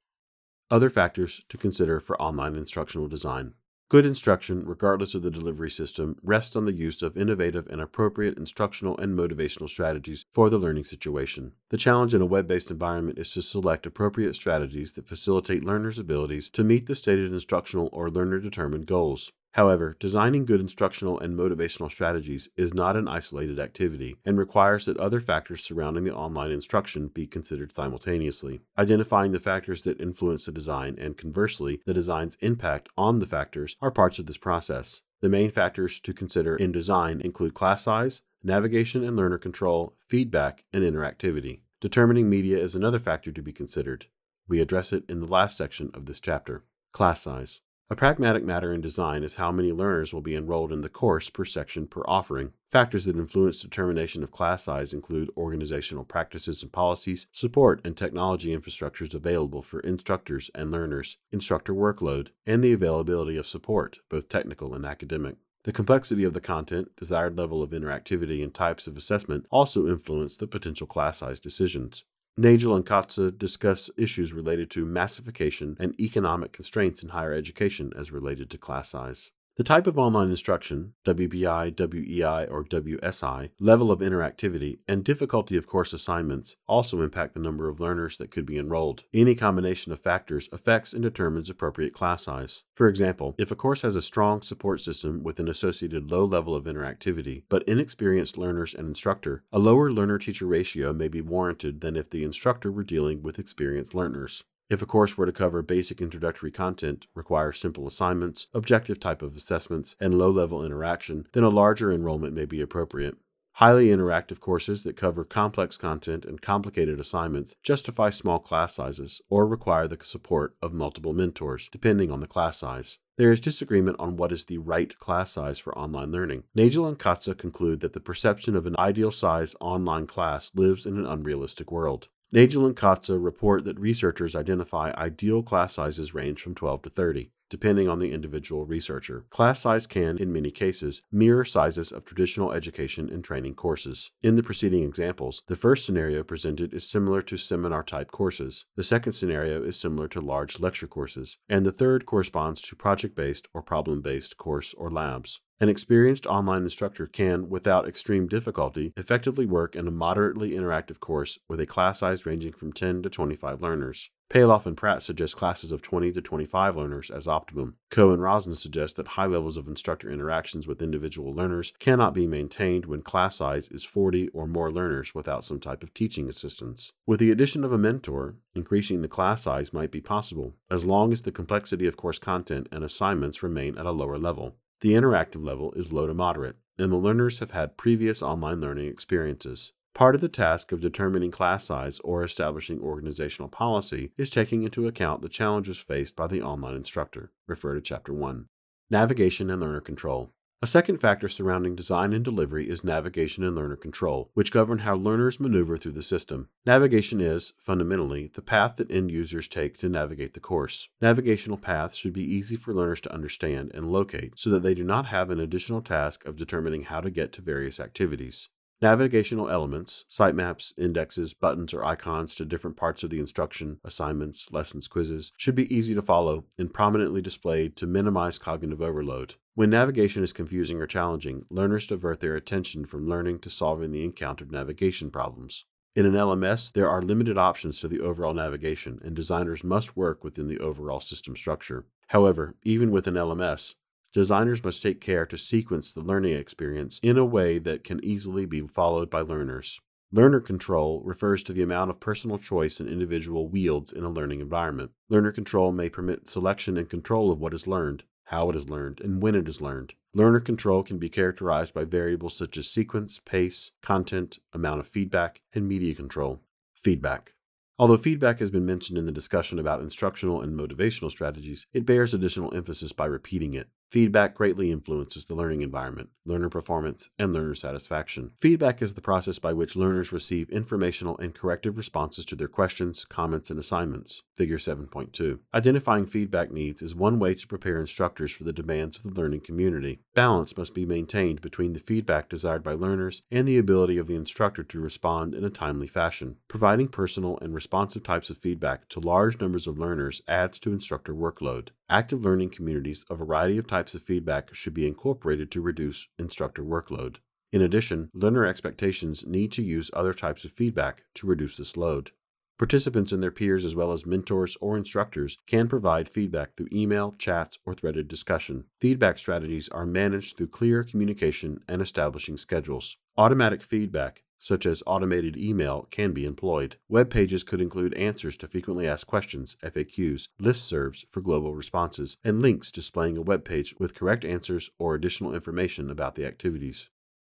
Other factors to consider for online instructional design. Good instruction, regardless of the delivery system, rests on the use of innovative and appropriate instructional and motivational strategies for the learning situation. The challenge in a web based environment is to select appropriate strategies that facilitate learners' abilities to meet the stated instructional or learner determined goals. However, designing good instructional and motivational strategies is not an isolated activity and requires that other factors surrounding the online instruction be considered simultaneously. Identifying the factors that influence the design and conversely, the design's impact on the factors are parts of this process. The main factors to consider in design include class size, navigation and learner control, feedback, and interactivity. Determining media is another factor to be considered. We address it in the last section of this chapter. Class size. A pragmatic matter in design is how many learners will be enrolled in the course per section per offering. Factors that influence determination of class size include organizational practices and policies, support and technology infrastructures available for instructors and learners, instructor workload, and the availability of support, both technical and academic. The complexity of the content, desired level of interactivity, and types of assessment also influence the potential class size decisions. Nagel and Kotzé discuss issues related to massification and economic constraints in higher education as related to class size. The type of online instruction, WBI, WEI, or WSI, level of interactivity, and difficulty of course assignments also impact the number of learners that could be enrolled. Any combination of factors affects and determines appropriate class size. For example, if a course has a strong support system with an associated low level of interactivity, but inexperienced learners and instructor, a lower learner teacher ratio may be warranted than if the instructor were dealing with experienced learners. If a course were to cover basic introductory content, require simple assignments, objective type of assessments, and low level interaction, then a larger enrollment may be appropriate. Highly interactive courses that cover complex content and complicated assignments justify small class sizes or require the support of multiple mentors, depending on the class size. There is disagreement on what is the right class size for online learning. Nagel and Kotzé conclude that the perception of an ideal size online class lives in an unrealistic world. Nagel and Kotzé report that researchers identify ideal class sizes range from 12 to 30, depending on the individual researcher. Class size can, in many cases, mirror sizes of traditional education and training courses. In the preceding examples, the first scenario presented is similar to seminar type courses, the second scenario is similar to large lecture courses, and the third corresponds to project based or problem based course or labs. An experienced online instructor can, without extreme difficulty, effectively work in a moderately interactive course with a class size ranging from 10 to 25 learners. Palloff and Pratt suggest classes of 20 to 25 learners as optimum. Coe and Rosen suggest that high levels of instructor interactions with individual learners cannot be maintained when class size is 40 or more learners without some type of teaching assistance. With the addition of a mentor, increasing the class size might be possible, as long as the complexity of course content and assignments remain at a lower level. The interactive level is low to moderate, and the learners have had previous online learning experiences. Part of the task of determining class size or establishing organizational policy is taking into account the challenges faced by the online instructor. Refer to Chapter 1. Navigation and learner control. A second factor surrounding design and delivery is navigation and learner control, which govern how learners maneuver through the system. Navigation is, fundamentally, the path that end users take to navigate the course. Navigational paths should be easy for learners to understand and locate so that they do not have an additional task of determining how to get to various activities. Navigational elements, sitemaps, indexes, buttons, or icons to different parts of the instruction, assignments, lessons, quizzes, should be easy to follow and prominently displayed to minimize cognitive overload. When navigation is confusing or challenging, learners divert their attention from learning to solving the encountered navigation problems. In an LMS, there are limited options to the overall navigation, and designers must work within the overall system structure. However, even with an LMS, designers must take care to sequence the learning experience in a way that can easily be followed by learners. Learner control refers to the amount of personal choice an individual wields in a learning environment. Learner control may permit selection and control of what is learned, how it is learned, and when it is learned. Learner control can be characterized by variables such as sequence, pace, content, amount of feedback, and media control. Feedback. Although feedback has been mentioned in the discussion about instructional and motivational strategies, it bears additional emphasis by repeating it. Feedback greatly influences the learning environment, learner performance, and learner satisfaction. Feedback is the process by which learners receive informational and corrective responses to their questions, comments, and assignments. Figure 7.2. Identifying feedback needs is one way to prepare instructors for the demands of the learning community. Balance must be maintained between the feedback desired by learners and the ability of the instructor to respond in a timely fashion. Providing personal and responsive types of feedback to large numbers of learners adds to instructor workload. Active learning communities, a variety of types of feedback should be incorporated to reduce instructor workload. In addition, learner expectations need to use other types of feedback to reduce this load. Participants and their peers, as well as mentors or instructors, can provide feedback through email, chats, or threaded discussion. Feedback strategies are managed through clear communication and establishing schedules. Automatic feedback such as automated email, can be employed. Web pages could include answers to frequently asked questions, FAQs, listservs for global responses, and links displaying a web page with correct answers or additional information about the activities.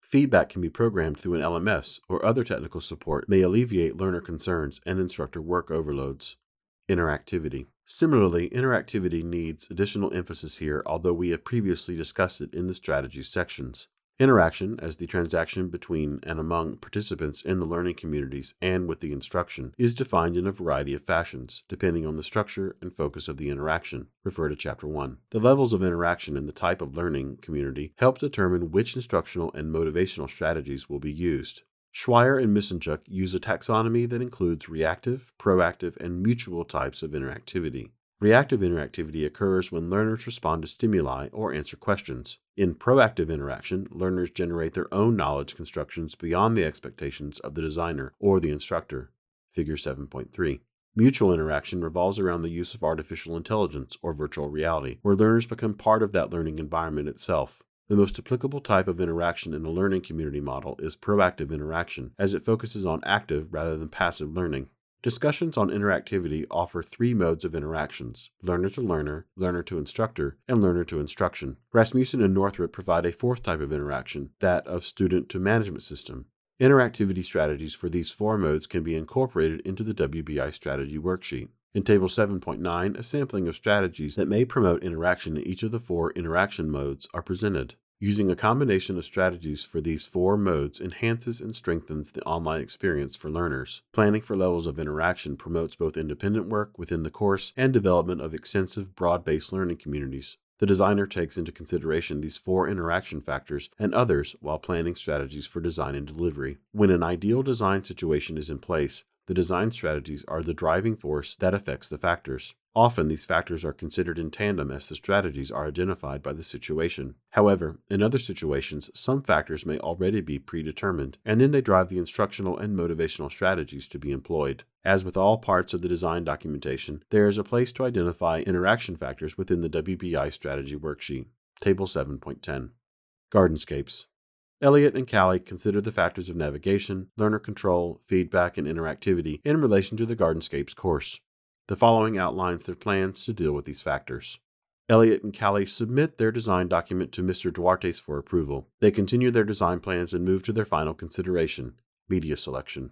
Feedback can be programmed through an LMS or other technical support may alleviate learner concerns and instructor work overloads. Interactivity. Similarly, interactivity needs additional emphasis here, although we have previously discussed it in the strategies sections. Interaction, as the transaction between and among participants in the learning communities and with the instruction, is defined in a variety of fashions, depending on the structure and focus of the interaction. Refer to Chapter 1. The levels of interaction and the type of learning community help determine which instructional and motivational strategies will be used. Schwier and Misanchuk use a taxonomy that includes reactive, proactive, and mutual types of interactivity. Reactive interactivity occurs when learners respond to stimuli or answer questions. In proactive interaction, learners generate their own knowledge constructions beyond the expectations of the designer or the instructor. Figure 7.3. Mutual interaction revolves around the use of artificial intelligence or virtual reality, where learners become part of that learning environment itself. The most applicable type of interaction in a learning community model is proactive interaction, as it focuses on active rather than passive learning. Discussions on interactivity offer three modes of interactions learner to learner, learner to instructor, and learner to instruction. Rasmussen and Northrup provide a fourth type of interaction, that of student to management system. Interactivity strategies for these four modes can be incorporated into the WBI strategy worksheet. In Table 7.9, a sampling of strategies that may promote interaction in each of the four interaction modes are presented. Using a combination of strategies for these four modes enhances and strengthens the online experience for learners. Planning for levels of interaction promotes both independent work within the course and development of extensive, broad based learning communities. The designer takes into consideration these four interaction factors and others while planning strategies for design and delivery. When an ideal design situation is in place, the design strategies are the driving force that affects the factors. Often, these factors are considered in tandem as the strategies are identified by the situation. However, in other situations, some factors may already be predetermined, and then they drive the instructional and motivational strategies to be employed. As with all parts of the design documentation, there is a place to identify interaction factors within the WBI strategy worksheet. Table 7.10 Gardenscapes Elliott and Kally consider the factors of navigation, learner control, feedback, and interactivity in relation to the Gardenscapes course. The following outlines their plans to deal with these factors. Elliott and Kally submit their design document to Mr. Duartes for approval. They continue their design plans and move to their final consideration media selection.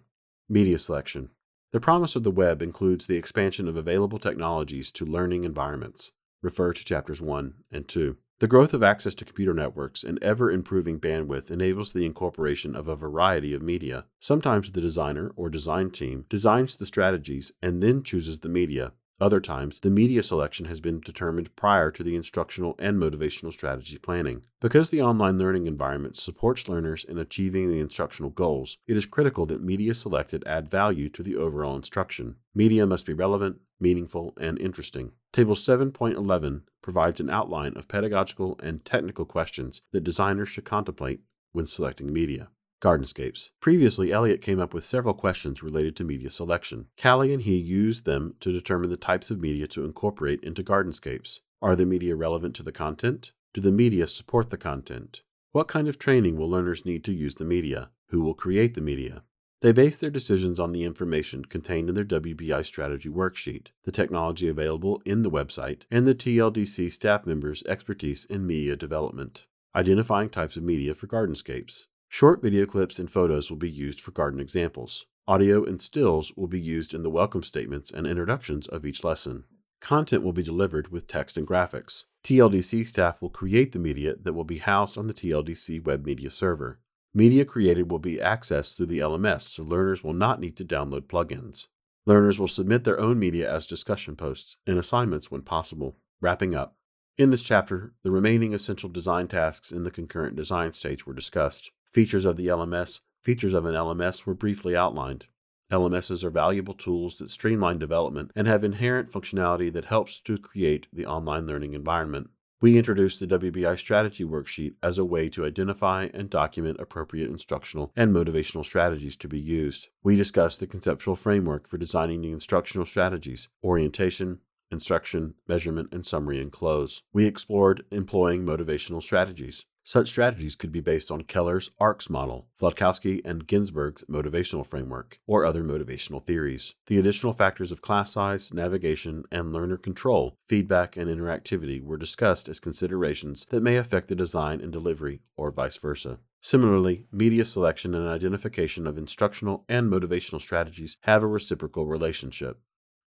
Media selection. The promise of the web includes the expansion of available technologies to learning environments. Refer to chapters 1 and 2. The growth of access to computer networks and ever improving bandwidth enables the incorporation of a variety of media. Sometimes the designer or design team designs the strategies and then chooses the media. Other times, the media selection has been determined prior to the instructional and motivational strategy planning. Because the online learning environment supports learners in achieving the instructional goals, it is critical that media selected add value to the overall instruction. Media must be relevant, meaningful, and interesting. Table 7.11 provides an outline of pedagogical and technical questions that designers should contemplate when selecting media. Gardenscapes. Previously, Elliott came up with several questions related to media selection. Kally and he used them to determine the types of media to incorporate into Gardenscapes. Are the media relevant to the content? Do the media support the content? What kind of training will learners need to use the media? Who will create the media? They base their decisions on the information contained in their WBI strategy worksheet, the technology available in the website, and the TLDC staff members' expertise in media development. Identifying types of media for gardenscapes. Short video clips and photos will be used for garden examples. Audio and stills will be used in the welcome statements and introductions of each lesson. Content will be delivered with text and graphics. TLDC staff will create the media that will be housed on the TLDC web media server. Media created will be accessed through the LMS, so learners will not need to download plugins. Learners will submit their own media as discussion posts and assignments when possible. Wrapping up. In this chapter, the remaining essential design tasks in the concurrent design stage were discussed. Features of the LMS, features of an LMS were briefly outlined. LMSs are valuable tools that streamline development and have inherent functionality that helps to create the online learning environment. We introduced the WBI strategy worksheet as a way to identify and document appropriate instructional and motivational strategies to be used. We discussed the conceptual framework for designing the instructional strategies, orientation, instruction, measurement, and summary and close. We explored employing motivational strategies. Such strategies could be based on Keller's ARCS model, Wlodkowski and Ginsberg's motivational framework, or other motivational theories. The additional factors of class size, navigation, and learner control, feedback, and interactivity were discussed as considerations that may affect the design and delivery, or vice versa. Similarly, media selection and identification of instructional and motivational strategies have a reciprocal relationship.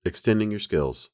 Extending your skills.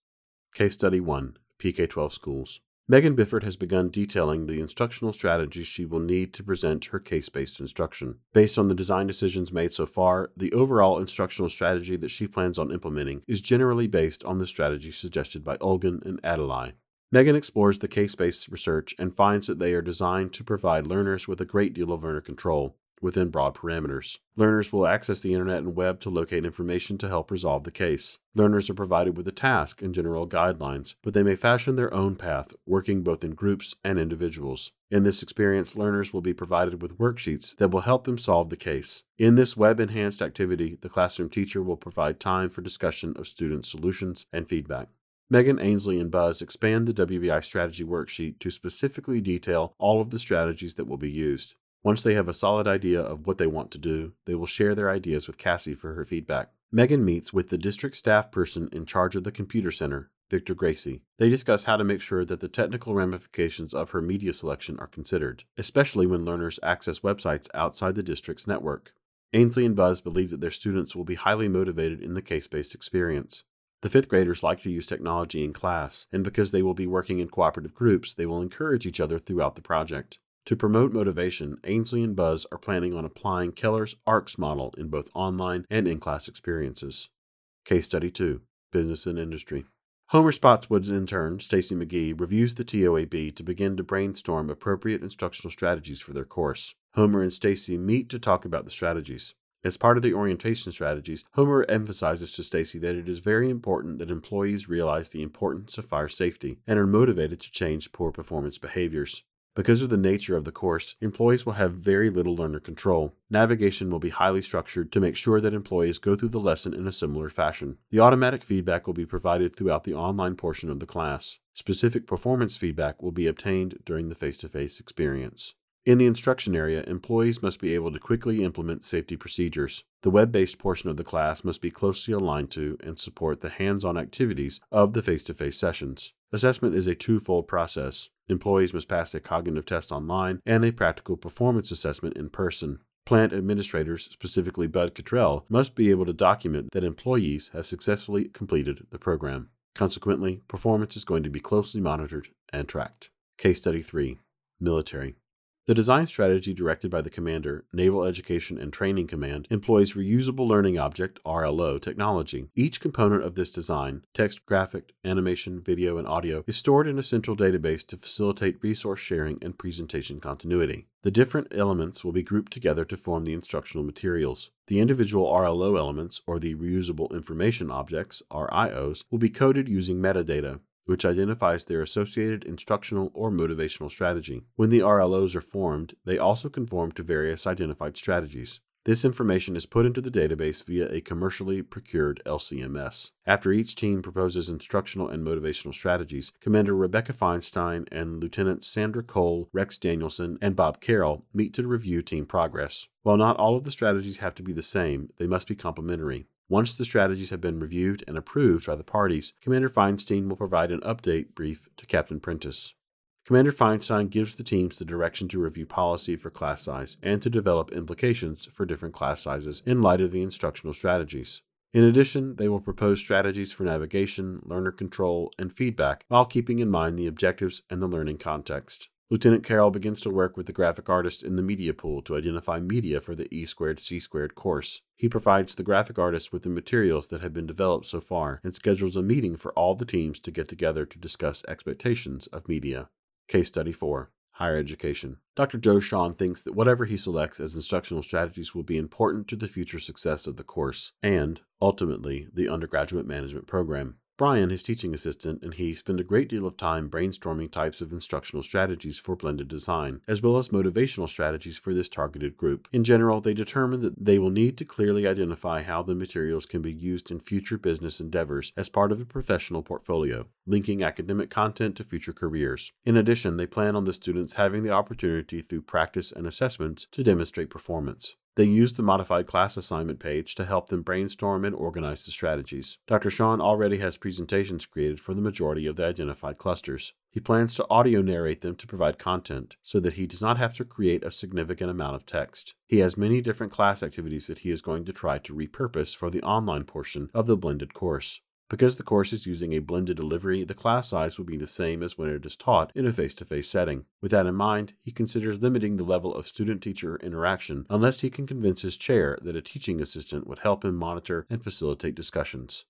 Case Study 1 PK 12 Schools. Megan Bifford has begun detailing the instructional strategies she will need to present her case based instruction. Based on the design decisions made so far, the overall instructional strategy that she plans on implementing is generally based on the strategy suggested by Olgun and Adelai. Megan explores the case based research and finds that they are designed to provide learners with a great deal of learner control within broad parameters. Learners will access the internet and web to locate information to help resolve the case. Learners are provided with a task and general guidelines, but they may fashion their own path, working both in groups and individuals. In this experience, learners will be provided with worksheets that will help them solve the case. In this web enhanced activity, the classroom teacher will provide time for discussion of student solutions and feedback. Megan Ainsley and Buzz expand the WBI strategy worksheet to specifically detail all of the strategies that will be used. Once they have a solid idea of what they want to do, they will share their ideas with Cassie for her feedback. Megan meets with the district staff person in charge of the computer center, Victor Gracie. They discuss how to make sure that the technical ramifications of her media selection are considered, especially when learners access websites outside the district's network. Ainsley and Buzz believe that their students will be highly motivated in the case based experience. The fifth graders like to use technology in class, and because they will be working in cooperative groups, they will encourage each other throughout the project. To promote motivation, Ainsley and Buzz are planning on applying Keller's ARCS model in both online and in class experiences. Case Study 2 Business and Industry. Homer Spotswood's intern, Stacy McGee, reviews the TOAB to begin to brainstorm appropriate instructional strategies for their course. Homer and Stacy meet to talk about the strategies. As part of the orientation strategies, Homer emphasizes to Stacy that it is very important that employees realize the importance of fire safety and are motivated to change poor performance behaviors. Because of the nature of the course, employees will have very little learner control. Navigation will be highly structured to make sure that employees go through the lesson in a similar fashion. The automatic feedback will be provided throughout the online portion of the class. Specific performance feedback will be obtained during the face to face experience. In the instruction area, employees must be able to quickly implement safety procedures. The web based portion of the class must be closely aligned to and support the hands on activities of the face to face sessions. Assessment is a twofold process. Employees must pass a cognitive test online and a practical performance assessment in person. Plant administrators, specifically Bud Cottrell, must be able to document that employees have successfully completed the program. Consequently, performance is going to be closely monitored and tracked. Case Study 3 Military the design strategy directed by the Commander, Naval Education and Training Command, employs reusable learning object RLO technology. Each component of this design, text, graphic, animation, video, and audio, is stored in a central database to facilitate resource sharing and presentation continuity. The different elements will be grouped together to form the instructional materials. The individual RLO elements, or the reusable information objects, RIOs, will be coded using metadata, which identifies their associated instructional or motivational strategy. When the RLOs are formed, they also conform to various identified strategies. This information is put into the database via a commercially procured LCMS. After each team proposes instructional and motivational strategies, Commander Rebecca Feinstein and Lieutenants Sandra Cole, Rex Danielson, and Bob Carroll meet to review team progress. While not all of the strategies have to be the same, they must be complementary. Once the strategies have been reviewed and approved by the parties, Commander Feinstein will provide an update brief to Captain Prentice. Commander Feinstein gives the teams the direction to review policy for class size and to develop implications for different class sizes in light of the instructional strategies. In addition, they will propose strategies for navigation, learner control, and feedback while keeping in mind the objectives and the learning context. Lieutenant Carroll begins to work with the graphic artist in the media pool to identify media for the E squared C squared course. He provides the graphic artist with the materials that have been developed so far and schedules a meeting for all the teams to get together to discuss expectations of media. Case Study 4 Higher Education. Dr. Joe Shawn thinks that whatever he selects as instructional strategies will be important to the future success of the course and, ultimately, the undergraduate management program. Brian, his teaching assistant, and he spend a great deal of time brainstorming types of instructional strategies for blended design, as well as motivational strategies for this targeted group. In general, they determine that they will need to clearly identify how the materials can be used in future business endeavors as part of a professional portfolio, linking academic content to future careers. In addition, they plan on the students having the opportunity through practice and assessments to demonstrate performance. They use the modified class assignment page to help them brainstorm and organize the strategies. Dr. Shawn already has presentations created for the majority of the identified clusters. He plans to audio narrate them to provide content so that he does not have to create a significant amount of text. He has many different class activities that he is going to try to repurpose for the online portion of the blended course. Because the course is using a blended delivery, the class size will be the same as when it is taught in a face to face setting. With that in mind, he considers limiting the level of student teacher interaction unless he can convince his chair that a teaching assistant would help him monitor and facilitate discussions.